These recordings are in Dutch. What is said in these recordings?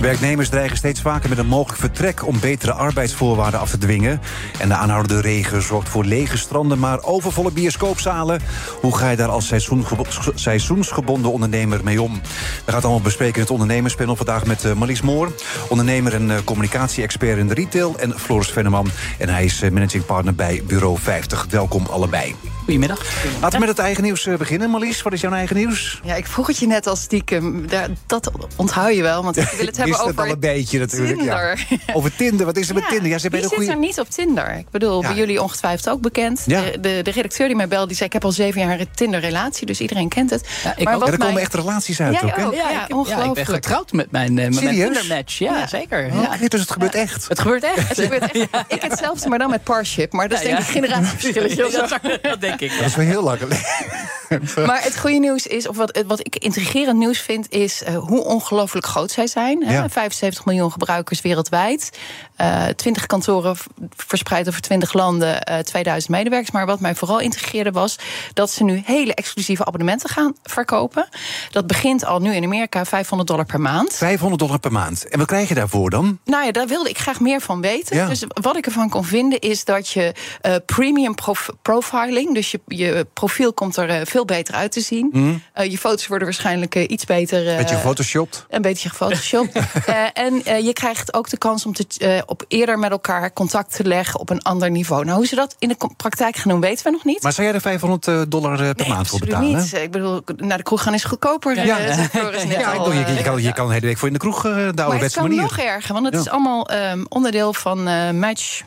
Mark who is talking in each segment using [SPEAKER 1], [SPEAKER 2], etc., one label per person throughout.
[SPEAKER 1] Werknemers dreigen steeds vaker met een mogelijk vertrek om betere arbeidsvoorwaarden af te dwingen. En de aanhoudende regen zorgt voor lege stranden, maar overvolle bioscoopzalen. Hoe ga je daar als seizoensgebonden ondernemer mee om? We gaan het allemaal bespreken in het ondernemerspanel vandaag met uh, Marlies Moor, ondernemer en uh, communicatie-expert in de retail, en Floris Venneman. En hij is uh, managing partner bij Bureau 50. Welkom allebei.
[SPEAKER 2] Goedemiddag.
[SPEAKER 1] Laten we met het eigen nieuws beginnen. Marlies, wat is jouw eigen nieuws?
[SPEAKER 3] Ja, ik vroeg het je net al stiekem. Dat onthoud je wel, want ik wil het hebben
[SPEAKER 1] over
[SPEAKER 3] het
[SPEAKER 1] al een beetje natuurlijk.
[SPEAKER 3] Tinder.
[SPEAKER 1] Ja. Over Tinder, wat is er met Tinder?
[SPEAKER 3] Ja,
[SPEAKER 1] ze
[SPEAKER 3] Wie zit
[SPEAKER 1] goeie...
[SPEAKER 3] er niet op Tinder? Ik bedoel, bij jullie ongetwijfeld ook bekend. De, de, de, redacteur die mij belde, die zei... ik heb al zeven jaar een Tinder-relatie, dus iedereen kent het.
[SPEAKER 1] Ja, ik maar ook. er mij... komen echt relaties uit ook,
[SPEAKER 3] ook,
[SPEAKER 2] ja,
[SPEAKER 3] ik, ongelooflijk.
[SPEAKER 2] ik ben getrouwd met mijn, uh, met mijn Tinder-match. Ja, zeker.
[SPEAKER 1] Oh, okay, dus het gebeurt echt?
[SPEAKER 2] Het gebeurt echt.
[SPEAKER 3] Het gebeurt echt. Ik hetzelfde, maar dan met Parship. Maar dat is denk ik generatieverschil.
[SPEAKER 2] Dat denk ik.
[SPEAKER 1] Dat is wel heel lang
[SPEAKER 3] maar het goede nieuws is, of wat, wat ik intrigerend nieuws vind, is uh, hoe ongelooflijk groot zij zijn. Ja. 75 miljoen gebruikers wereldwijd. Uh, 20 kantoren verspreid over 20 landen, uh, 2000 medewerkers. Maar wat mij vooral intrigeerde was dat ze nu hele exclusieve abonnementen gaan verkopen. Dat begint al nu in Amerika 500 dollar per maand.
[SPEAKER 1] 500 dollar per maand. En wat krijg je daarvoor dan?
[SPEAKER 3] Nou ja, daar wilde ik graag meer van weten. Ja. Dus wat ik ervan kon vinden is dat je uh, premium prof profiling, dus je, je profiel komt er uh, veel beter uit te zien. Mm. Uh, je foto's worden waarschijnlijk iets beter.
[SPEAKER 1] beetje gefotoshopt.
[SPEAKER 3] Een beetje gefotoshopt. en je krijgt ook de kans om te, op eerder met elkaar contact te leggen op een ander niveau. Nou, hoe ze dat in de praktijk gaan doen, weten we nog niet.
[SPEAKER 1] Maar zou jij er 500 dollar per
[SPEAKER 3] nee,
[SPEAKER 1] maand voor betalen?
[SPEAKER 3] Niet. Ik bedoel, naar de kroeg gaan is goedkoper.
[SPEAKER 1] Ja, ja. ja. ja je, je, kan, je kan de hele week voor in de kroeg de manier.
[SPEAKER 3] Maar het kan nog erger, want het is allemaal um, onderdeel van uh, Match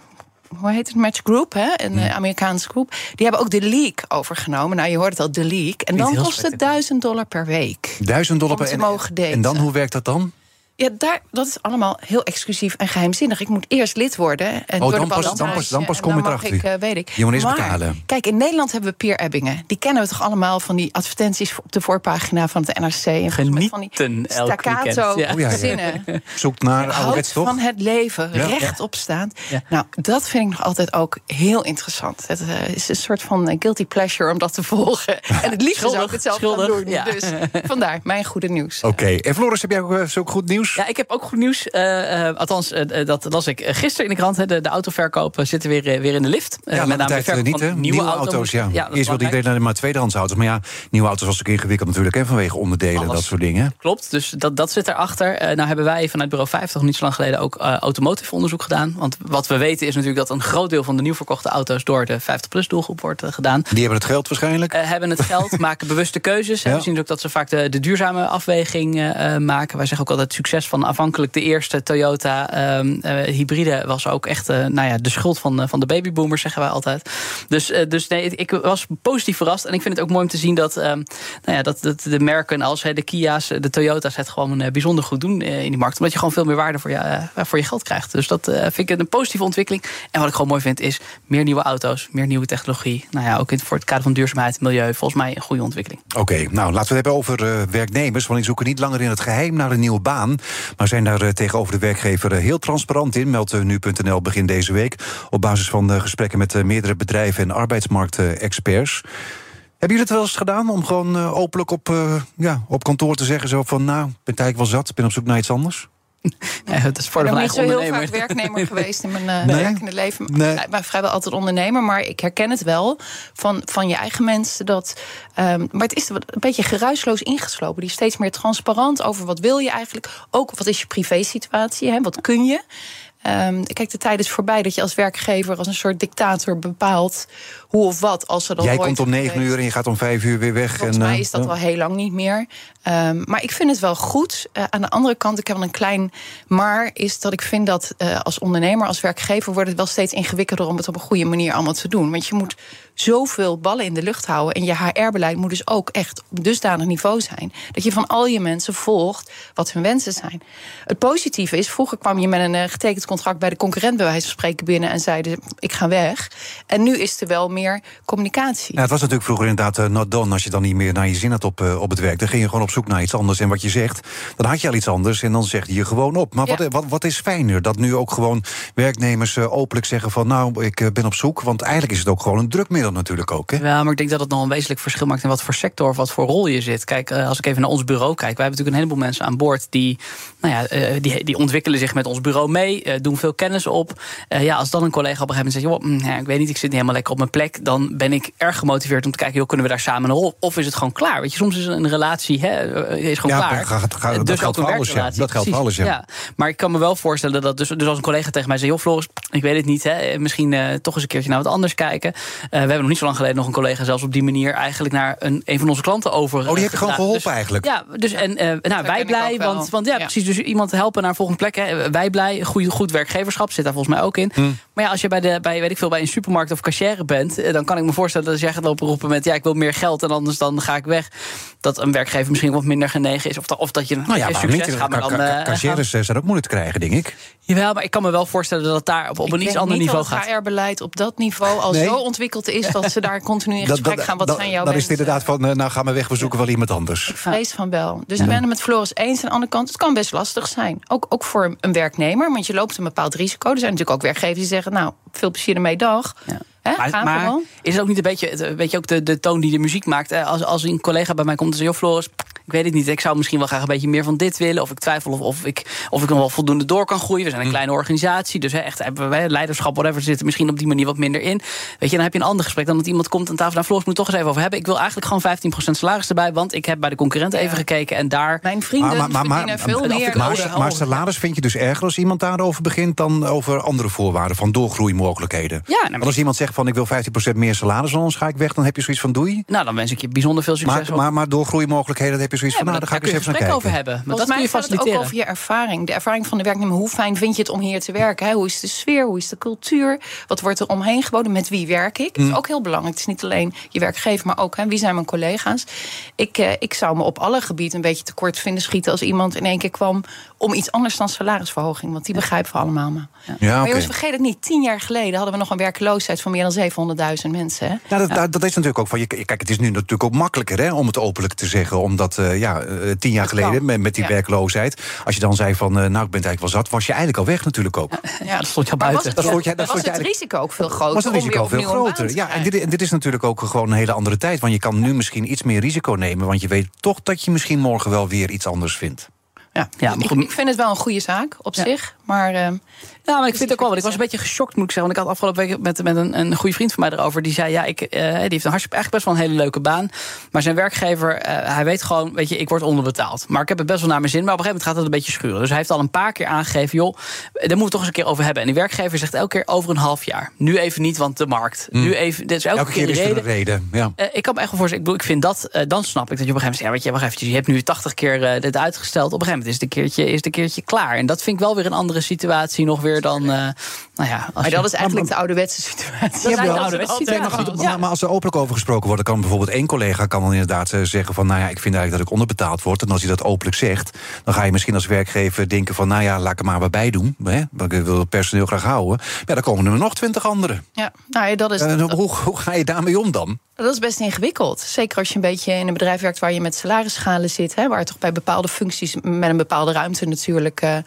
[SPEAKER 3] hoe heet het, Match Group, hè? een. Amerikaanse groep. Die hebben ook de leak overgenomen. Nou, je hoort het al, de leak. En dan kost het 1000 dollar per week.
[SPEAKER 1] 1000 dollar per
[SPEAKER 3] week.
[SPEAKER 1] En dan, hoe werkt dat dan?
[SPEAKER 3] Ja, daar, dat is allemaal heel exclusief en geheimzinnig. Ik moet eerst lid worden. En
[SPEAKER 1] oh,
[SPEAKER 3] door
[SPEAKER 1] dan,
[SPEAKER 3] de
[SPEAKER 1] pas, dan, pas, dan pas kom je erachter.
[SPEAKER 3] Ik, uh, weet ik.
[SPEAKER 1] Je moet eerst
[SPEAKER 3] maar,
[SPEAKER 1] betalen.
[SPEAKER 3] Kijk, in Nederland hebben we Pier Ebbingen. Die kennen we toch allemaal van die advertenties op de voorpagina van het NRC. En
[SPEAKER 2] Genieten
[SPEAKER 3] van die staccato
[SPEAKER 2] ja.
[SPEAKER 1] Oh, ja, ja.
[SPEAKER 3] zinnen.
[SPEAKER 1] Zoekt naar ouderwets toch?
[SPEAKER 3] van het leven, rechtop staand. Nou, dat vind ik nog altijd ook heel interessant. Het uh, is een soort van guilty pleasure om dat te volgen. En het liefst zou ik het zelf gaan doen. Dus vandaar, mijn goede nieuws.
[SPEAKER 1] Oké, okay. en Floris, heb jij ook zo goed nieuws?
[SPEAKER 2] Ja, ik heb ook goed nieuws. Uh, uh, althans, uh, dat las ik gisteren in de krant. De, de autoverkopen zitten weer, weer in de lift.
[SPEAKER 1] Ja, met name tijd niet, hè? Nieuwe, nieuwe auto's, auto's ja. ja Eerst wilde iedereen naar maar tweedehands auto's. Maar ja, nieuwe auto's was ook ingewikkeld natuurlijk. En vanwege onderdelen en dat soort dingen.
[SPEAKER 2] Klopt, dus dat, dat zit erachter. nou hebben wij vanuit Bureau 50 niet zo lang geleden ook automotive onderzoek gedaan. Want wat we weten is natuurlijk dat een groot deel van de nieuw verkochte auto's door de 50-plus doelgroep wordt gedaan.
[SPEAKER 1] Die hebben het geld waarschijnlijk?
[SPEAKER 2] hebben het geld, maken bewuste keuzes. Ja. We zien ook dat ze vaak de, de duurzame afweging maken. Wij zeggen ook altijd succes van afhankelijk de eerste Toyota um, hybride was ook echt uh, nou ja, de schuld van, uh, van de babyboomers, zeggen wij altijd. Dus, dus nee, ik was positief verrast. En ik vind het ook mooi om te zien dat, um, nou ja, dat, dat de merken als de Kia's, de Toyota's het gewoon bijzonder goed doen in die markt. Omdat je gewoon veel meer waarde voor je, voor je geld krijgt. Dus dat vind ik een positieve ontwikkeling. En wat ik gewoon mooi vind is meer nieuwe auto's, meer nieuwe technologie. Nou ja, ook in, voor het kader van duurzaamheid milieu. Volgens mij een goede ontwikkeling.
[SPEAKER 1] Oké, nou laten we het hebben over werknemers. Want die zoeken niet langer in het geheim naar een nieuwe baan. Maar zijn daar tegenover de werkgever heel transparant in, meldt nu.nl begin deze week. Op basis van gesprekken met meerdere bedrijven en arbeidsmarktexperts. Hebben jullie het wel eens gedaan om gewoon openlijk op, ja, op kantoor te zeggen: zo van nou, ik ben eigenlijk wel zat, ik ben op zoek naar iets anders?
[SPEAKER 2] Nee, het is voor
[SPEAKER 3] ik
[SPEAKER 2] ben
[SPEAKER 3] niet zo heel vaak werknemer geweest in mijn uh, nee? werkende leven. Nee. Ik ben vrijwel altijd ondernemer, maar ik herken het wel van, van je eigen mensen. Dat, um, maar het is een beetje geruisloos ingeslopen. Die is steeds meer transparant over wat wil je eigenlijk. Ook wat is je privésituatie, hè? wat kun je. Um, kijk, de tijd is voorbij dat je als werkgever als een soort dictator bepaalt hoe of wat. Als er dan
[SPEAKER 1] Jij komt om negen uur en je gaat om vijf uur weer weg.
[SPEAKER 3] Volgens
[SPEAKER 1] en,
[SPEAKER 3] mij is dat wel heel lang niet meer. Um, maar ik vind het wel goed. Uh, aan de andere kant, ik heb wel een klein maar, is dat ik vind dat uh, als ondernemer, als werkgever, wordt het wel steeds ingewikkelder om het op een goede manier allemaal te doen. Want je moet zoveel ballen in de lucht houden. En je HR-beleid moet dus ook echt op dusdanig niveau zijn. Dat je van al je mensen volgt wat hun wensen zijn. Het positieve is, vroeger kwam je met een eh, getekend contract bij de concurrent, bij wijze van spreken, binnen en zeiden: Ik ga weg. En nu is er wel meer communicatie.
[SPEAKER 1] Ja, het was natuurlijk vroeger inderdaad uh, not done. Als je dan niet meer naar je zin had op, uh, op het werk, dan ging je gewoon op zoek naar iets anders. En wat je zegt, dan had je al iets anders en dan zeg je je gewoon op. Maar wat, wat, wat is fijner? Dat nu ook gewoon werknemers openlijk zeggen: van nou, ik ben op zoek. Want eigenlijk is het ook gewoon een drukmiddel natuurlijk ook. Hè?
[SPEAKER 2] Ja, maar ik denk dat het nog een wezenlijk verschil maakt in wat voor sector of wat voor rol je zit. Kijk, als ik even naar ons bureau kijk, wij hebben natuurlijk een heleboel mensen aan boord die, nou ja, die, die ontwikkelen zich met ons bureau mee, doen veel kennis op. ja, als dan een collega op een gegeven moment zegt: joh, mm, ja, ik weet niet, ik zit niet helemaal lekker op mijn plek, dan ben ik erg gemotiveerd om te kijken, joh, kunnen we daar samen een rol? Of is het gewoon klaar? Weet je, soms is een relatie hè, is gewoon
[SPEAKER 1] ja,
[SPEAKER 2] klaar.
[SPEAKER 1] Gaat, dus dat geldt voor alles, ja. Dat geldt voor alles, ja. ja.
[SPEAKER 2] Maar ik kan me wel voorstellen dat dus, dus als een collega tegen mij zegt, joh, Floris, ik weet het niet, hè, misschien uh, toch eens een keertje naar wat anders kijken. Uh, hebben nog niet zo lang geleden nog een collega zelfs op die manier eigenlijk naar een, een van onze klanten over.
[SPEAKER 1] Oh, die heb je gewoon geholpen dus, eigenlijk.
[SPEAKER 2] Ja, dus en uh, nou, wij blij, want, want ja, precies, dus iemand helpen naar een volgende plek. Hè. Wij blij, goed, goed werkgeverschap zit daar volgens mij ook in. Hm. Maar ja, als je bij de bij weet ik veel bij een supermarkt of cashier bent, eh, dan kan ik me voorstellen dat als jij gaat lopen roepen met ja, ik wil meer geld en anders dan ga ik weg. Dat een werkgever misschien wat minder genegen is. Of, dat, of dat je
[SPEAKER 1] nou ja, maar succes niet, gaat. Maar dan, uh, cashiers zijn ook moeilijk te krijgen, denk ik.
[SPEAKER 2] Jawel, maar ik kan me wel voorstellen dat het daar op, op een iets ander niveau gaat.
[SPEAKER 3] Het HR-beleid op dat niveau al zo ontwikkeld is dat ze daar continu in gesprek gaan. Wat zijn jouw
[SPEAKER 1] Dan is het inderdaad van, nou gaan we weg, we zoeken wel iemand anders.
[SPEAKER 3] Ik vrees van wel. Dus ik ben het met Floris eens. Aan de andere kant, het kan best lastig zijn. Ook, ook voor een werknemer, want je loopt een bepaald risico. Er zijn natuurlijk ook werkgevers die zeggen, nou, veel plezier ermee, dag. Ja.
[SPEAKER 2] Maar, maar is het ook niet een beetje, weet je, ook de, de toon die de muziek maakt? Als, als een collega bij mij komt en zegt: Joh, Floris, ik weet het niet. Ik zou misschien wel graag een beetje meer van dit willen. Of ik twijfel of, of, ik, of ik nog wel voldoende door kan groeien. We zijn een mm. kleine organisatie. Dus hè, echt hebben wij leiderschap, whatever, zitten misschien op die manier wat minder in. Weet je, dan heb je een ander gesprek dan dat iemand komt aan tafel. Nou, Floris, moet toch eens even over hebben. Ik wil eigenlijk gewoon 15% salaris erbij. Want ik heb bij de concurrenten even gekeken en daar.
[SPEAKER 3] Mijn vrienden maar, maar, maar, veel meer.
[SPEAKER 1] Maar, maar, salaris vind je dus erger als iemand daarover begint dan over andere voorwaarden van doorgroeimogelijkheden. Ja, nou, Want als iemand zegt van ik wil 15% meer salaris, anders ga ik weg, dan heb je zoiets van doei.
[SPEAKER 2] Nou, dan wens ik je bijzonder veel succes.
[SPEAKER 1] Maar, maar, maar doorgroeimogelijkheden, heb je zoiets van nou, dan ga ik eens even naar
[SPEAKER 3] over hebben. Maar dat kun je faciliteren. Ook over je ervaring. De ervaring van de werknemer. Hoe fijn vind je het om hier te werken? Hoe is de sfeer? Hoe is de cultuur? Wat wordt er omheen geboden? Met wie werk ik? Dat is mm. ook heel belangrijk. Het is niet alleen je werkgever, maar ook hè, wie zijn mijn collega's. Ik, eh, ik zou me op alle gebieden een beetje tekort vinden schieten als iemand in één keer kwam om iets anders dan salarisverhoging. Want die begrijpen we allemaal. Maar, ja. maar jongens, vergeet het niet. Tien jaar geleden hadden we nog een werkloosheid van meer dan 700.000 mensen. Hè?
[SPEAKER 1] Ja, dat, dat, is natuurlijk ook van je. Kijk, het is nu natuurlijk ook makkelijker hè, om het openlijk te zeggen. Omdat uh, ja, uh, tien jaar geleden met, met die werkloosheid. Als je dan zei van, uh, nou, ik ben het eigenlijk wel zat, was je eigenlijk al weg natuurlijk ook.
[SPEAKER 2] Ja, dat stond je al buiten.
[SPEAKER 3] Was het, dat je, dat was het risico ook veel groter?
[SPEAKER 1] Was het risico veel groter? Ja, en dit, en dit is natuurlijk ook gewoon een hele andere tijd. Want je kan nu misschien iets meer risico nemen. Want je weet toch dat je misschien morgen wel weer iets anders vindt.
[SPEAKER 3] Ja, ja ik, ik, vind het wel een goede zaak op zich. Maar, uh,
[SPEAKER 2] nou, maar ik vind het ook wel. Want ik was een beetje geschokt, moet ik zeggen. Want ik had afgelopen week met, met een, een goede vriend van mij erover. Die zei: Ja, ik, uh, die heeft een hartstikke echt best wel een hele leuke baan. Maar zijn werkgever, uh, hij weet gewoon, weet je, ik word onderbetaald. Maar ik heb het best wel naar mijn zin. Maar op een gegeven moment gaat het een beetje schuren. Dus hij heeft al een paar keer aangegeven: joh, daar moeten we toch eens een keer over hebben. En die werkgever zegt elke keer over een half jaar. Nu even niet, want de markt. Mm. Nu even. Dit is elke, elke keer, keer is de reden. Ja. ik kan me echt wel voorstellen. Ik, bedoel, ik vind dat, dan snap ik dat je op een gegeven moment zegt: ja, weet je, wacht eventjes, je hebt nu 80 keer dit uitgesteld. Op een gegeven moment is het een keertje, is het een keertje klaar. En dat vind ik wel weer een andere situatie nog weer dan. Uh, nou ja,
[SPEAKER 3] maar dat is eigenlijk de ouderwetse situatie.
[SPEAKER 2] Ja, de ouderwetse situatie.
[SPEAKER 1] Maar, maar, als er openlijk over gesproken wordt, kan bijvoorbeeld één collega kan dan inderdaad eh, zeggen van, nou ja, ik vind eigenlijk dat ik onderbetaald word. En als hij dat openlijk zegt, dan ga je misschien als werkgever denken van, nou ja, laat ik er maar wat bij doen. Hè? Want ik wil het personeel graag houden. Ja, dan komen er nog twintig anderen.
[SPEAKER 3] Ja, nou ja, dat is.
[SPEAKER 1] En, hoe, hoe ga je daarmee om dan?
[SPEAKER 3] Dat is best ingewikkeld. Zeker als je een beetje in een bedrijf werkt waar je met salarisschalen zit. Hè, waar toch bij bepaalde functies met een bepaalde ruimte natuurlijk uh,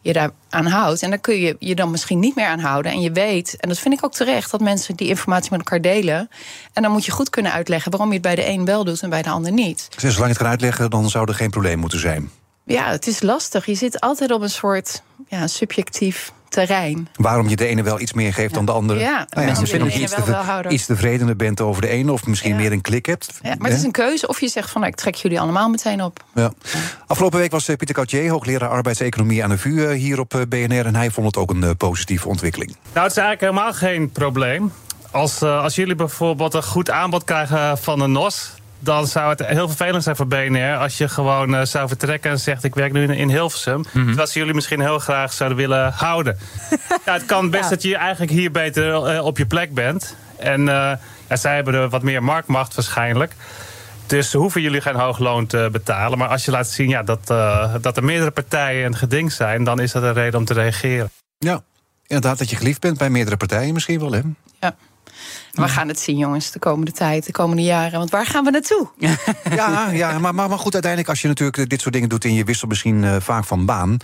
[SPEAKER 3] je daar aan houdt. En daar kun je je dan misschien niet meer aan houden. En je weet, en dat vind ik ook terecht, dat mensen die informatie met elkaar delen. En dan moet je goed kunnen uitleggen waarom je het bij de een wel doet en bij de ander niet.
[SPEAKER 1] Zolang je het kan uitleggen, dan zou er geen probleem moeten zijn.
[SPEAKER 3] Ja, het is lastig. Je zit altijd op een soort ja, subjectief terrein.
[SPEAKER 1] Waarom je de ene wel iets meer geeft dan de andere.
[SPEAKER 3] Ja, nou ja misschien omdat je iets, te,
[SPEAKER 1] iets tevredener bent over de ene... of misschien meer een klik hebt.
[SPEAKER 3] Ja, maar het is een keuze of je zegt van... Nou, ik trek jullie allemaal meteen op.
[SPEAKER 1] Ja. Afgelopen week was eh, Pieter Cautier, hoogleraar arbeidseconomie aan de VU... Eh, hier op eh, BNR en hij vond het ook een positieve ontwikkeling.
[SPEAKER 4] Nou, het is eigenlijk helemaal geen probleem. Als, als jullie bijvoorbeeld een goed aanbod krijgen van een NOS dan zou het heel vervelend zijn voor BNR als je gewoon uh, zou vertrekken en zegt: Ik werk nu in, Hilversum. Mm -hmm. Terwijl ze jullie misschien heel graag zouden willen houden. ja, het kan best dat je eigenlijk hier beter uh, op je plek bent. En ja, zij hebben er wat meer marktmacht waarschijnlijk. Dus hoeven jullie geen hoog loon te betalen. Maar als je laat zien ja, dat, dat er meerdere partijen een geding zijn, dan is dat een reden om te reageren.
[SPEAKER 1] Ja, inderdaad, dat je geliefd bent bij meerdere partijen misschien wel, hè?
[SPEAKER 3] Ja. We gaan het zien, jongens, de komende tijd, de komende jaren. Want waar gaan we naartoe?
[SPEAKER 1] Ja, ja maar, maar, goed, uiteindelijk, als je natuurlijk dit soort dingen doet en je wisselt misschien uh, vaak van baan,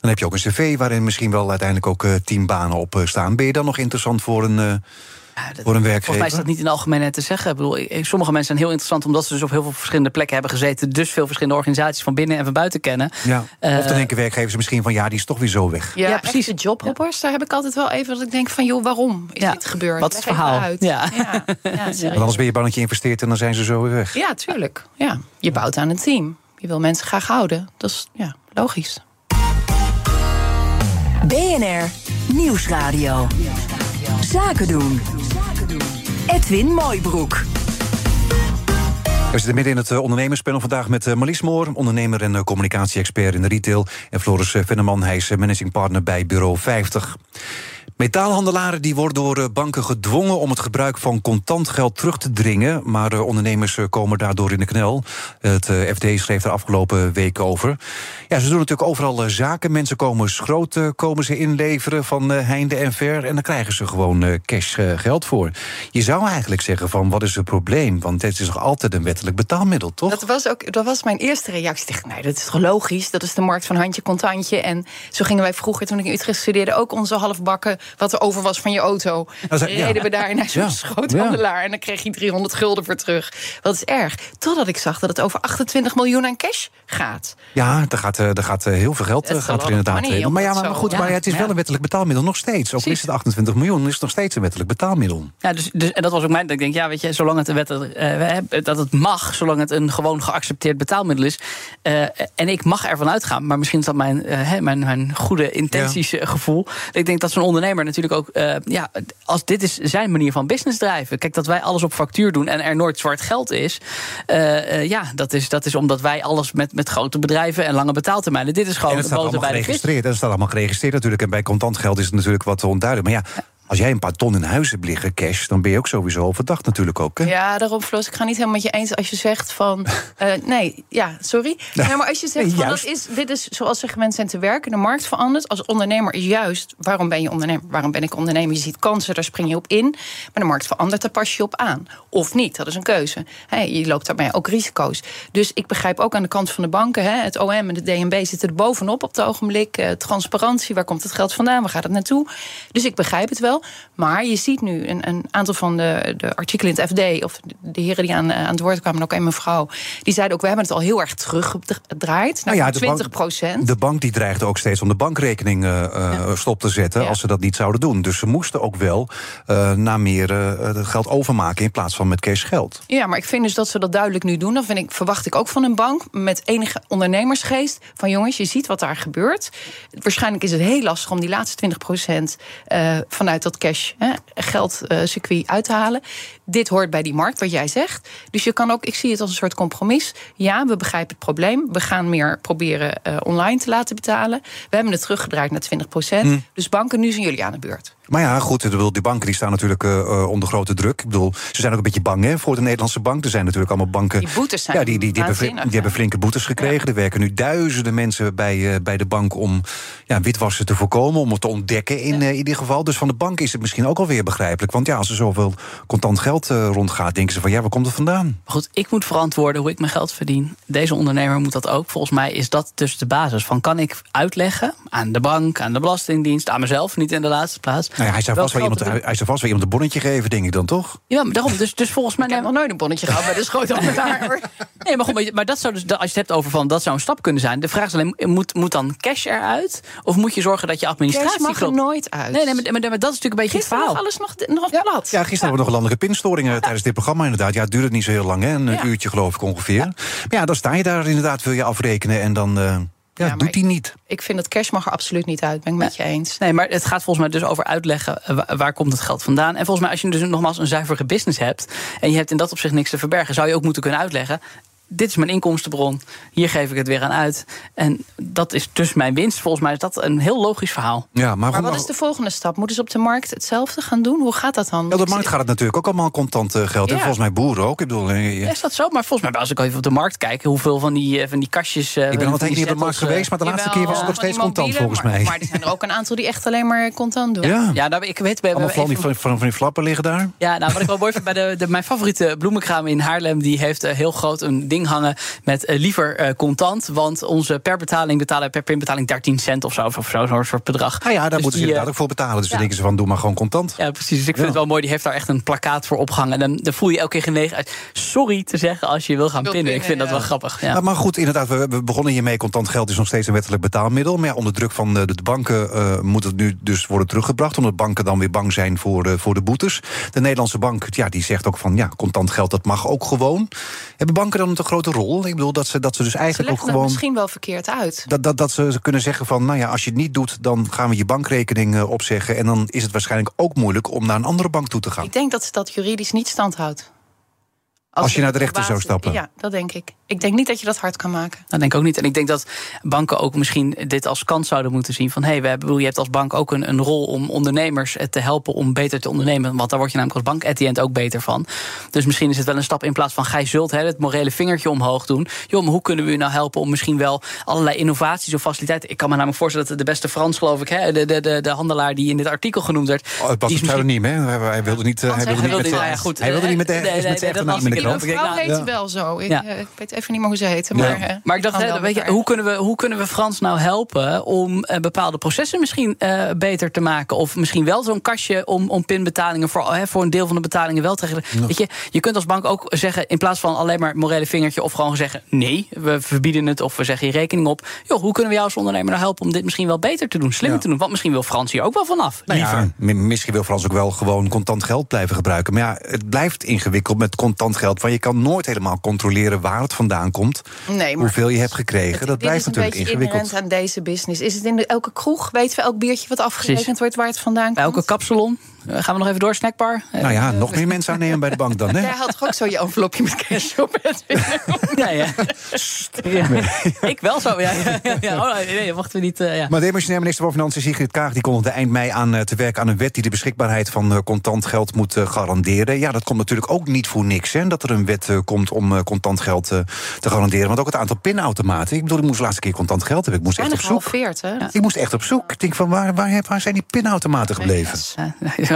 [SPEAKER 1] dan heb je ook een cv waarin misschien wel uiteindelijk ook uh, tien banen op staan. Ben je dan nog interessant voor een. Ja, dat, voor een werkgever?
[SPEAKER 2] Volgens mij is dat niet in algemeenheid te zeggen. Ik bedoel, sommige mensen zijn heel interessant omdat ze dus op heel veel verschillende plekken hebben gezeten. Dus veel verschillende organisaties van binnen en van buiten kennen.
[SPEAKER 1] Ja. Uh, of dan denken werkgevers misschien van ja, die is toch weer zo weg.
[SPEAKER 3] Ja, ja precies. De jobhoppers, daar heb ik altijd wel even dat ik denk van joh, waarom is dit gebeurd?
[SPEAKER 2] Wat is het verhaal? Uit.
[SPEAKER 3] Ja.
[SPEAKER 1] Ja. Want anders ben je bang dat je investeert en dan zijn ze zo weer weg.
[SPEAKER 3] Ja, tuurlijk. Ja. Je bouwt aan een team. Je wil mensen graag houden. Dat is ja, logisch.
[SPEAKER 5] BNR Nieuwsradio. Zaken doen. Edwin Mooibroek.
[SPEAKER 1] We zitten midden in het ondernemerspanel vandaag met Marlies Moor, ondernemer en communicatie-expert in de retail. En Floris Venneman, hij is managing partner bij Bureau 50. Metaalhandelaren die worden door banken gedwongen om het gebruik van contant geld terug te dringen. Maar ondernemers komen daardoor in de knel. Het FD schreef er afgelopen week over. Ja, ze doen natuurlijk overal zaken. Mensen komen schroot komen ze inleveren van heinde en ver. En dan krijgen ze gewoon cash geld voor. Je zou eigenlijk zeggen van wat is het probleem? Want dit is toch altijd een wettelijk betaalmiddel, toch?
[SPEAKER 3] Dat was, ook, dat was mijn eerste reactie. Ik dacht, nee, dat is toch logisch? Dat is de markt van handje contantje. En zo gingen wij vroeger, toen ik in Utrecht studeerde... ook onze halfbakken wat er over was van je auto. Dan reden we daar naar zo'n ja. schoothandelaar... en dan kreeg je 300 gulden voor terug. Wat is erg. Totdat ik zag dat het over 28 miljoen aan cash gaat.
[SPEAKER 1] Ja, er gaat, er gaat heel veel geld gaat er inderdaad in. Maar, ja, maar, goed, maar het is wel een wettelijk betaalmiddel nog steeds. Ook is het 28 miljoen, is het nog steeds een wettelijk betaalmiddel.
[SPEAKER 2] Ja, dus, dus, en dat was ook mijn... Dat ik denk, ja, weet je, zolang het een wettelijk... Uh, dat het mag, zolang het een gewoon geaccepteerd betaalmiddel is... Uh, en ik mag ervan uitgaan, maar misschien is dat mijn, uh, mijn, mijn goede intenties ja. gevoel... Ik denk dat zo'n ondernemer natuurlijk ook... Uh, ja, als dit is zijn manier van business drijven... Kijk, dat wij alles op factuur doen en er nooit zwart geld is... ja, dat is, dat is omdat wij alles met, met grote bedrijven en lange betaaltermijnen... Dit is gewoon
[SPEAKER 1] en het staat allemaal geregistreerd. Dat staat allemaal geregistreerd natuurlijk. En bij contant geld is het natuurlijk wat onduidelijk. Maar ja, als jij een paar ton in huis hebt liggen, cash, dan ben je ook sowieso verdacht natuurlijk ook. Hè?
[SPEAKER 3] Ja, daarom, Floos, ik ga niet helemaal met je eens als je zegt van. Uh, nee, ja, sorry. Nee. Maar als je zegt nee, van dat is, dit is zoals ze gewend zijn te werken, de markt verandert. Als ondernemer is juist, waarom ben je ondernemer? Waarom ben ik ondernemer? Je ziet kansen, daar spring je op in. Maar de markt verandert, daar pas je op aan. Of niet, dat is een keuze. Hey, je loopt daarbij ook risico's. Dus ik begrijp ook aan de kant van de banken, hè, het OM en de DNB zitten er bovenop op het ogenblik. Uh, transparantie, waar komt het geld vandaan? Waar gaat het naartoe? Dus ik begrijp het wel. Maar je ziet nu een, een aantal van de, de, artikelen in het FD, of de heren die aan, aan het woord kwamen, ook een mevrouw, die zeiden ook: we hebben het al heel erg teruggedraaid. Naar nou ja, 20 procent.
[SPEAKER 1] De bank die dreigde ook steeds om de bankrekening uh, ja. stop te zetten als ze dat niet zouden doen. Dus ze moesten ook wel uh, naar meer uh, geld overmaken in plaats van met cash geld.
[SPEAKER 3] Ja, maar ik vind dus dat ze dat duidelijk nu doen. Dat vind ik, verwacht ik ook van een bank met enige ondernemersgeest. Van jongens, je ziet wat daar gebeurt. Waarschijnlijk is het heel lastig om die laatste 20 procent vanuit dat cash hè, geldcircuit uit te halen. Dit hoort bij die markt, wat jij zegt. Dus je kan ook, ik zie het als een soort compromis. Ja, we begrijpen het probleem. We gaan meer proberen uh, online te laten betalen. We hebben het teruggedraaid naar 20 procent. Mm. Dus banken, nu zijn jullie aan de beurt.
[SPEAKER 1] Maar ja, goed, die banken die staan natuurlijk uh, onder grote druk. Ik bedoel, ze zijn ook een beetje bang hè, voor de Nederlandse bank. Er zijn natuurlijk allemaal banken.
[SPEAKER 3] Die boetes zijn.
[SPEAKER 1] Ja, die, die, die, hebben, die hebben, flinke boetes gekregen. Ja. Er werken nu duizenden mensen bij, uh, bij de bank om ja, witwassen te voorkomen, om het te ontdekken in, ja. uh, in ieder geval. Dus van de bank is het misschien ook alweer begrijpelijk. Want ja, als er zoveel contant geld rondgaat, denken ze van ja, waar komt het vandaan?
[SPEAKER 2] Goed, ik moet verantwoorden hoe ik mijn geld verdien. Deze ondernemer moet dat ook. Volgens mij is dat dus de basis van kan ik uitleggen aan de bank, aan de Belastingdienst, aan mezelf, niet in de laatste plaats.
[SPEAKER 1] Nou ja, hij zou vast wel iemand hij, hij zou vast wel iemand een bonnetje geven, denk ik dan toch?
[SPEAKER 2] Ja, maar daarom. Dus, dus volgens mij.
[SPEAKER 3] Ik heb nog nooit een bonnetje gehad bij de schootapparaat.
[SPEAKER 2] nee, maar, goed, maar dat zou dus, als je het hebt over van dat zou een stap kunnen zijn. De vraag is alleen: moet, moet dan cash eruit? Of moet je zorgen dat je administratie.
[SPEAKER 3] Cash mag er nooit uit.
[SPEAKER 2] Nee, nee maar, maar, maar, dat is natuurlijk een beetje
[SPEAKER 3] gisteren
[SPEAKER 2] het verhaal.
[SPEAKER 3] alles nog, nog ja. plat.
[SPEAKER 1] Ja, gisteren hebben we nog landelijke pinstoringen ja. tijdens dit programma, inderdaad. Ja, het duurde niet zo heel lang, hè? Een ja. uurtje geloof ik ongeveer. Maar ja, dan sta je daar inderdaad, wil je afrekenen en dan. Uh, ja, ja doet hij niet.
[SPEAKER 3] Ik vind dat cash mag er absoluut niet uit. Ben ik met je eens.
[SPEAKER 2] Nee, maar het gaat volgens mij dus over uitleggen waar, waar, komt het geld vandaan. En volgens mij, als je dus nogmaals een zuivere business hebt. en je hebt in dat opzicht niks te verbergen. zou je ook moeten kunnen uitleggen dit is mijn inkomstenbron. Hier geef ik het weer aan uit. En dat is dus mijn winst. Volgens mij is dat een heel logisch verhaal.
[SPEAKER 3] Ja, maar, maar wat is de volgende stap? Moeten ze op de markt hetzelfde gaan doen? Hoe gaat dat dan?
[SPEAKER 1] Ja, op de markt gaat het natuurlijk ook allemaal contant eh, geld. En volgens mij boeren ook. Ik bedoel,
[SPEAKER 2] eh, Is dat zo? Maar volgens mij, als ik even op de markt kijk... hoeveel van die, van die kastjes...
[SPEAKER 1] ik ben al wat niet op de markt geweest... maar de laatste keer was het nog steeds contant, volgens mij.
[SPEAKER 3] Maar er zijn er ook een aantal die echt alleen maar contant doen.
[SPEAKER 1] Ja,
[SPEAKER 2] ja nou, ik weet...
[SPEAKER 1] We allemaal van, die, van, van die flappen liggen daar.
[SPEAKER 2] Ja, nou, wat ik wel mooi vind... bij de, de, mijn favoriete bloemenkraam in Haarlem... die heeft heel groot een ding hangen met liever contant. Want onze per betaling betalen per pinbetaling 13 cent of zo. Of zo'n soort bedrag.
[SPEAKER 1] Ah ja, daar dus moeten ze inderdaad ook voor betalen. Dus ja. dan denken ze van, doe maar gewoon contant.
[SPEAKER 2] Ja, precies. Dus ik vind het wel mooi. Die heeft daar echt een plakkaat voor opgehangen. En dan, dan voel je elke keer genegen uit sorry te zeggen als je wil gaan pinnen. Ik vind dat wel grappig. Ja.
[SPEAKER 1] Maar, goed, inderdaad, we, we, begonnen hiermee. Contant geld is nog steeds een wettelijk betaalmiddel. Maar ja, onder druk van de, de banken uh, moet het nu dus worden teruggebracht. Omdat banken dan weer bang zijn voor, uh, voor de boetes. De Nederlandse bank ja, die zegt ook van ja, contant geld dat mag ook gewoon. Hebben banken dan een grote rol? Ik bedoel dat ze, dat ze dus eigenlijk
[SPEAKER 3] ze
[SPEAKER 1] ook gewoon.
[SPEAKER 3] misschien wel verkeerd uit.
[SPEAKER 1] Dat, dat, dat ze, kunnen zeggen van nou ja, als je het niet doet, dan gaan we je bankrekening uh, opzeggen. En dan is het waarschijnlijk ook moeilijk om naar een andere bank toe te gaan.
[SPEAKER 3] Ik denk dat ze dat juridisch niet standhoudt.
[SPEAKER 1] Als, als je naar de rechter zou stappen?
[SPEAKER 3] Ja, dat denk ik. Ik denk niet dat je dat hard kan maken.
[SPEAKER 2] Dat denk ik ook niet. En ik denk dat banken ook misschien dit als kans zouden moeten zien. Van hé, hey, we je hebt als bank ook een, een rol om ondernemers te helpen om beter te ondernemen. Want daar word je namelijk als bank at the end ook beter van. Dus misschien is het wel een stap in plaats van gij zult hè, het morele vingertje omhoog doen. Joh, maar hoe kunnen we u nou helpen om misschien wel allerlei innovaties of faciliteiten. Ik kan me namelijk voorstellen dat de beste Frans, geloof ik, hè, de, de, de, de handelaar die in dit artikel genoemd werd.
[SPEAKER 1] Oh, het was een pseudoniem, hè? Hij wilde niet. Hij wilde niet met, ja, goed, hij wilde niet met de, de echte naam krant.
[SPEAKER 3] Vrouw heette wel zo. Ik, ik weet even niet meer hoe ze heette.
[SPEAKER 2] Maar, maar ik dacht, hè, weet je, hoe, kunnen we, hoe kunnen we Frans nou helpen om uh, bepaalde processen misschien uh, beter te maken? Of misschien wel zo'n kastje om, om pinbetalingen voor, hè, voor een deel van de betalingen wel te regelen. Weet je, je kunt als bank ook zeggen, in plaats van alleen maar morele vingertje, of gewoon zeggen: nee, we verbieden het of we zeggen je rekening op. Joh, hoe kunnen we jou als ondernemer nou helpen om dit misschien wel beter te doen, slimmer te doen? Want misschien wil Frans hier ook wel vanaf.
[SPEAKER 1] Nou ja, misschien wil Frans ook wel gewoon contant geld blijven gebruiken. Maar ja, het blijft ingewikkeld met contant geld. Want je kan nooit helemaal controleren waar het vandaan komt. Nee, maar hoeveel je hebt gekregen. dat blijft natuurlijk ingewikkeld.
[SPEAKER 3] aan deze business. Is het in de, elke kroeg? Weten we elk biertje wat afgerekend wordt waar het vandaan komt?
[SPEAKER 2] Elke kapsalon? Eh, gaan we nog even door, snackbar?
[SPEAKER 1] Nou ja, nog meer mensen aannemen bij de bank dan, hè?
[SPEAKER 3] Jij had toch ook zo je envelopje met cash op het
[SPEAKER 2] ja, ja. Ik wel zo, ja. ja, Oh, nee, wachten we niet. Uh, ja.
[SPEAKER 1] Maar de minister van Financiën Sigrid Kaag... die kondigde eind mei aan te werken aan een wet... die de beschikbaarheid van contant geld moet garanderen. Ja, dat komt natuurlijk ook niet voor niks, hè, dat er een wet komt om contant geld te garanderen. Want ook het aantal pinautomaten. Ik bedoel, ik moest de laatste keer contant geld hebben. Ik moest echt op zoek.
[SPEAKER 3] Halveerd, hè?
[SPEAKER 1] Ik moest echt op zoek. Ik denk van, waar, waar, waar zijn die pinautomaten gebleven?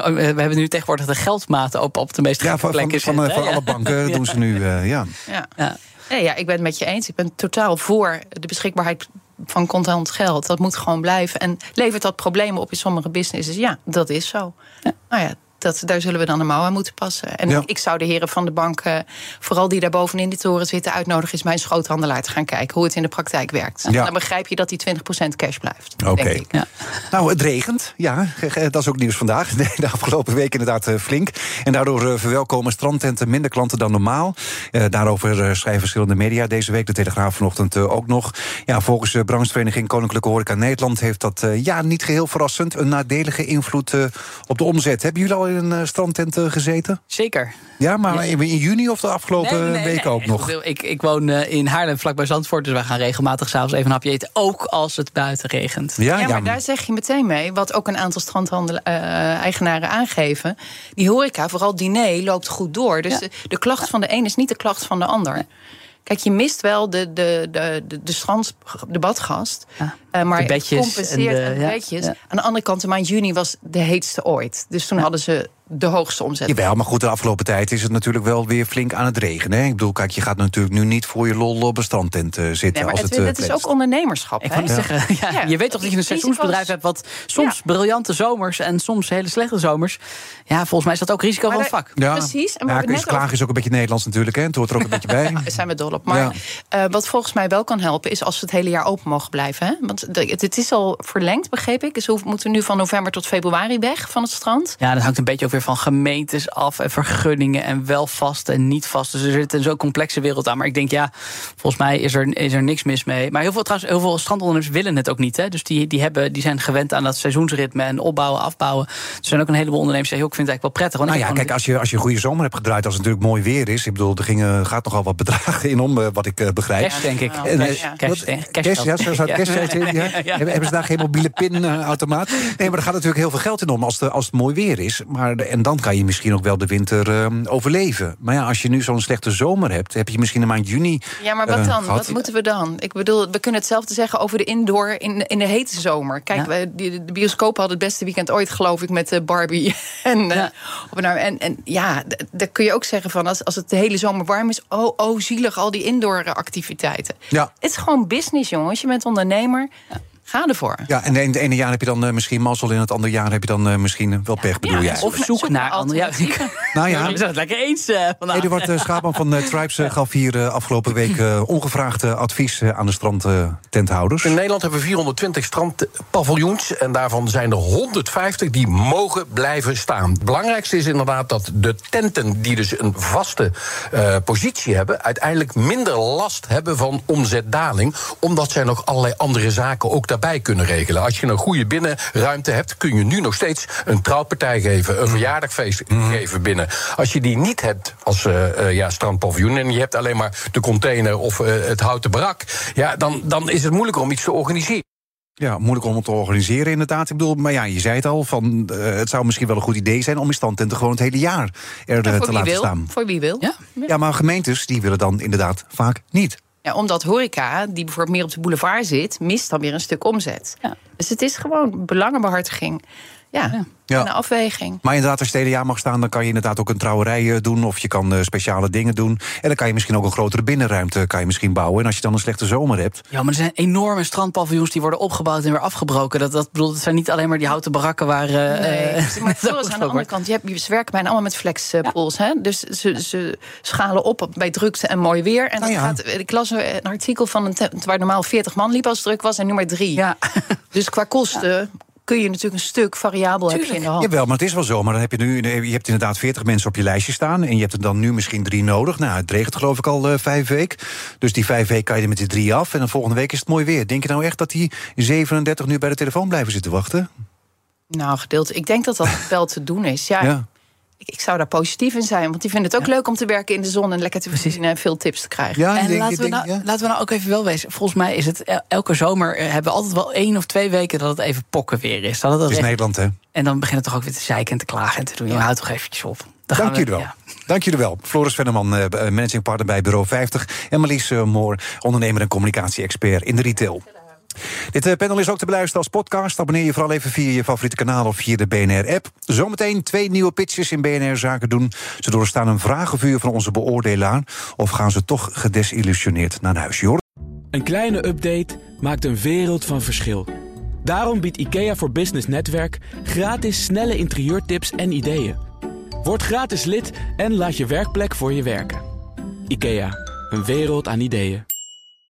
[SPEAKER 2] We hebben nu tegenwoordig de geldmaten op, op de meest
[SPEAKER 1] ja, van, plekken. Van, van, van alle banken doen ze nu, uh, ja.
[SPEAKER 3] ja. Ja. Nee, ja, ik ben het met je eens. Ik ben totaal voor de beschikbaarheid van contant geld. Dat moet gewoon blijven. En levert dat problemen op in sommige businesses? Ja, dat is zo. Ja. Nou ja, dat, daar zullen we dan een mouw aan moeten passen. En ik zou de heren van de bank, vooral die daar bovenin die toren zitten, uitnodigen, is mijn schoothandelaar te gaan kijken hoe het in de praktijk werkt. Dan begrijp je dat die 20% cash blijft. Oké. Ja.
[SPEAKER 1] Nou, het regent. Ja, dat is ook nieuws vandaag. De afgelopen week inderdaad eh, flink. En daardoor eh, verwelkomen strandtenten minder klanten dan normaal. Eh, daarover schrijven verschillende media deze week. De Telegraaf vanochtend ook nog. Ja, volgens de branchevereniging Koninklijke Horeca Nederland heeft dat ja, niet geheel verrassend een nadelige invloed op de omzet. Hebben jullie al in een uh, strandtent uh, gezeten?
[SPEAKER 2] Zeker.
[SPEAKER 1] Ja, maar in, in, juni of de afgelopen nee, nee, weken ook nog?
[SPEAKER 2] Ik, ik woon in Haarlem, vlakbij Zandvoort. Dus wij gaan regelmatig s'avonds even een hapje eten. Ook als het buiten regent.
[SPEAKER 3] Ja, ja, maar daar zeg je meteen mee. Wat ook een aantal strandhandel-eigenaren aangeven. Die horeca, vooral diner, loopt goed door. Dus de, de, klacht van de een is niet de klacht van de ander. Kijk, je mist wel de, de, de, de, de, strand, de badgast. Uh, maar
[SPEAKER 2] de bedjes
[SPEAKER 3] compenseert en de, ja. Aan de andere kant, de maand juni was de heetste ooit. Dus toen hadden ze de hoogste omzet.
[SPEAKER 1] Jawel, maar goed, de afgelopen tijd is het natuurlijk wel weer flink aan het regenen. Hè? Ik bedoel, kijk, je gaat natuurlijk nu niet voor je lol op een strandtent uh, zitten. Nee,
[SPEAKER 3] maar
[SPEAKER 1] als
[SPEAKER 3] het,
[SPEAKER 1] het,
[SPEAKER 3] het is ook ondernemerschap.
[SPEAKER 2] Ik kan zeggen, ja, je weet toch dat je een seizoensbedrijf hebt... wat soms briljante zomers en soms hele slechte zomers... ja, volgens mij is dat ook risico van het vak.
[SPEAKER 1] Ja, precies. En ja, is klagen is ook een beetje Nederlands natuurlijk, hè? het hoort er ook een beetje bij. Daar
[SPEAKER 3] zijn we dol op. Maar uh, wat volgens mij wel kan helpen... is als ze het hele jaar open mogen blijven. Hè? Want het is al verlengd, begreep ik. Dus we moeten nu van november tot februari weg van het strand.
[SPEAKER 2] Ja, dat hangt een beetje ook weer van gemeentes af en vergunningen en wel vast en niet vast. Dus er zit een zo complexe wereld aan. Maar ik denk, ja, volgens mij is er, is er niks mis mee. Maar heel veel, trouwens, heel veel strandondernemers willen het ook niet. Hè? Dus die, die, hebben, die zijn gewend aan dat seizoensritme en opbouwen, afbouwen. Er zijn ook een heleboel ondernemers die zeggen, ik vind het eigenlijk wel prettig.
[SPEAKER 1] nou ja, kijk, als je, als je een goede zomer hebt gedraaid, als het natuurlijk mooi weer is. Ik bedoel, er gingen, gaat nogal wat bedragen in om, wat ik begrijp.
[SPEAKER 2] Cash, denk ik.
[SPEAKER 1] Cash, cash, ja, zo zou cash Hebben ze daar geen mobiele pinautomaat? Nee, maar er gaat natuurlijk heel veel geld in om als, de, als het mooi weer is. Maar, en dan kan je misschien ook wel de winter uh, overleven. Maar ja, als je nu zo'n slechte zomer hebt, heb je misschien een maand juni.
[SPEAKER 3] Ja, maar wat dan? wat moeten we dan? Ik bedoel, we kunnen hetzelfde zeggen over de indoor in, in de hete zomer. Kijk, ja. we, de, de bioscoop had het beste weekend ooit, geloof ik, met Barbie. en, ja. nou, en, en ja, daar kun je ook zeggen van als, als het de hele zomer warm is, oh, oh zielig, al die indoor activiteiten. Ja. Het is gewoon business, jongens. Je bent ondernemer. Ja. Ga ervoor.
[SPEAKER 1] Ja, en in het ene jaar heb je dan uh, misschien mazzel, in het andere jaar heb je dan uh, misschien wel pech, bedoel ja, jij?
[SPEAKER 2] Of zoek naar andere. Ja,
[SPEAKER 1] nou ja,
[SPEAKER 2] we zijn het lekker eens. Uh,
[SPEAKER 1] Eduard uh, Schaapman van Tribes gaf hier afgelopen week ongevraagd advies aan de strandtenthouders.
[SPEAKER 6] In Nederland hebben we 420 strandpaviljoens en daarvan zijn er 150 die mogen blijven staan. Het belangrijkste is inderdaad dat de tenten die dus een vaste positie hebben, uiteindelijk minder last hebben van omzetdaling, omdat zij nog allerlei andere zaken ook daarbij kunnen regelen. Als je een goede binnenruimte hebt, kun je nu nog steeds een trouwpartij geven, een verjaardagfeest mhm. geven binnen. Als je die niet hebt als uh, ja, strandpaviljoen en je hebt alleen maar de container of uh, het houten barak, ja, dan, dan is het moeilijker om iets te organiseren.
[SPEAKER 1] Ja, moeilijk om het te organiseren inderdaad. Ik bedoel, maar ja, je zei het al, van, uh, het zou misschien wel een goed idee zijn... om in standtenten gewoon het hele jaar er ja, te laten
[SPEAKER 3] wil.
[SPEAKER 1] staan.
[SPEAKER 3] Voor wie wil.
[SPEAKER 1] Ja. ja, maar gemeentes die willen dan inderdaad vaak niet.
[SPEAKER 3] Ja, omdat horeca, die bijvoorbeeld meer op de boulevard zit, mist dan weer een stuk omzet. Ja. Dus het is gewoon belangenbehartiging. Ja, ja. een afweging.
[SPEAKER 1] Maar inderdaad, als je het hele jaar mag staan, dan kan je inderdaad ook een trouwerij eh, doen. Of je kan uh, speciale dingen doen. En dan kan je misschien ook een grotere binnenruimte kan je misschien bouwen. En als je dan een slechte zomer hebt.
[SPEAKER 2] Ja, maar er zijn enorme strandpaviljoens die worden opgebouwd en weer afgebroken. Dat, dat, bedoel, het zijn niet alleen maar die houten barakken waar. Uh, nee,
[SPEAKER 3] maar aan de andere kant. Je hebt, ze werken bijna allemaal met flexpools. Ja. Dus ze, ze schalen op bij drukte en mooi weer. En nou ja. gaat, ik las een artikel van een waar normaal 40 man liep als het druk was en nu maar drie. Ja. Dus qua kosten kun je natuurlijk een stuk variabel hebben in de hand.
[SPEAKER 1] Jawel, maar het is wel zo. Maar dan heb je nu, je hebt inderdaad 40 mensen op je lijstje staan. En je hebt er dan nu misschien drie nodig. Nou, het regent geloof ik al uh, vijf weken. Dus die vijf weken kan je er met die drie af. En dan volgende week is het mooi weer. Denk je nou echt dat die 37 nu bij de telefoon blijven zitten wachten?
[SPEAKER 3] Nou, gedeelte. Ik denk dat dat wel te doen is. ja ik zou daar positief in zijn. Want die vinden het ook leuk om te werken in de zon en lekker te voorzien en veel tips te krijgen.
[SPEAKER 2] Ja, en laten, we nou, laten we nou ook even wel wezen. Volgens mij is het elke zomer eh, hebben we altijd wel één of twee weken dat het even pokken weer is. Dat
[SPEAKER 1] het, is Nederland, hè?
[SPEAKER 2] En dan beginnen het toch ook weer te zeiken en te klagen en te doen. Je houdt toch eventjes op.
[SPEAKER 1] Dank jullie wel. Dank jullie wel. Floris Venneman, uh, managing partner bij Bureau 50. En Marlies uh, Moor, ondernemer en communicatie-expert in de retail. Dit eh, panel is ook te beluisteren als podcast. Abonneer je vooral even via je favoriete kanaal of via de BNR-app. Zometeen twee nieuwe pitches in BNR Zaken doen. Ze doorstaan een vragenvuur van onze beoordelaar. Of gaan ze toch gedesillusioneerd naar huis? Jor?
[SPEAKER 7] Een kleine update maakt een wereld van verschil. Daarom biedt IKEA voor Business Netwerk gratis snelle interieurtips en ideeën. Word gratis lid en laat je werkplek voor je werken. IKEA, een wereld aan ideeën.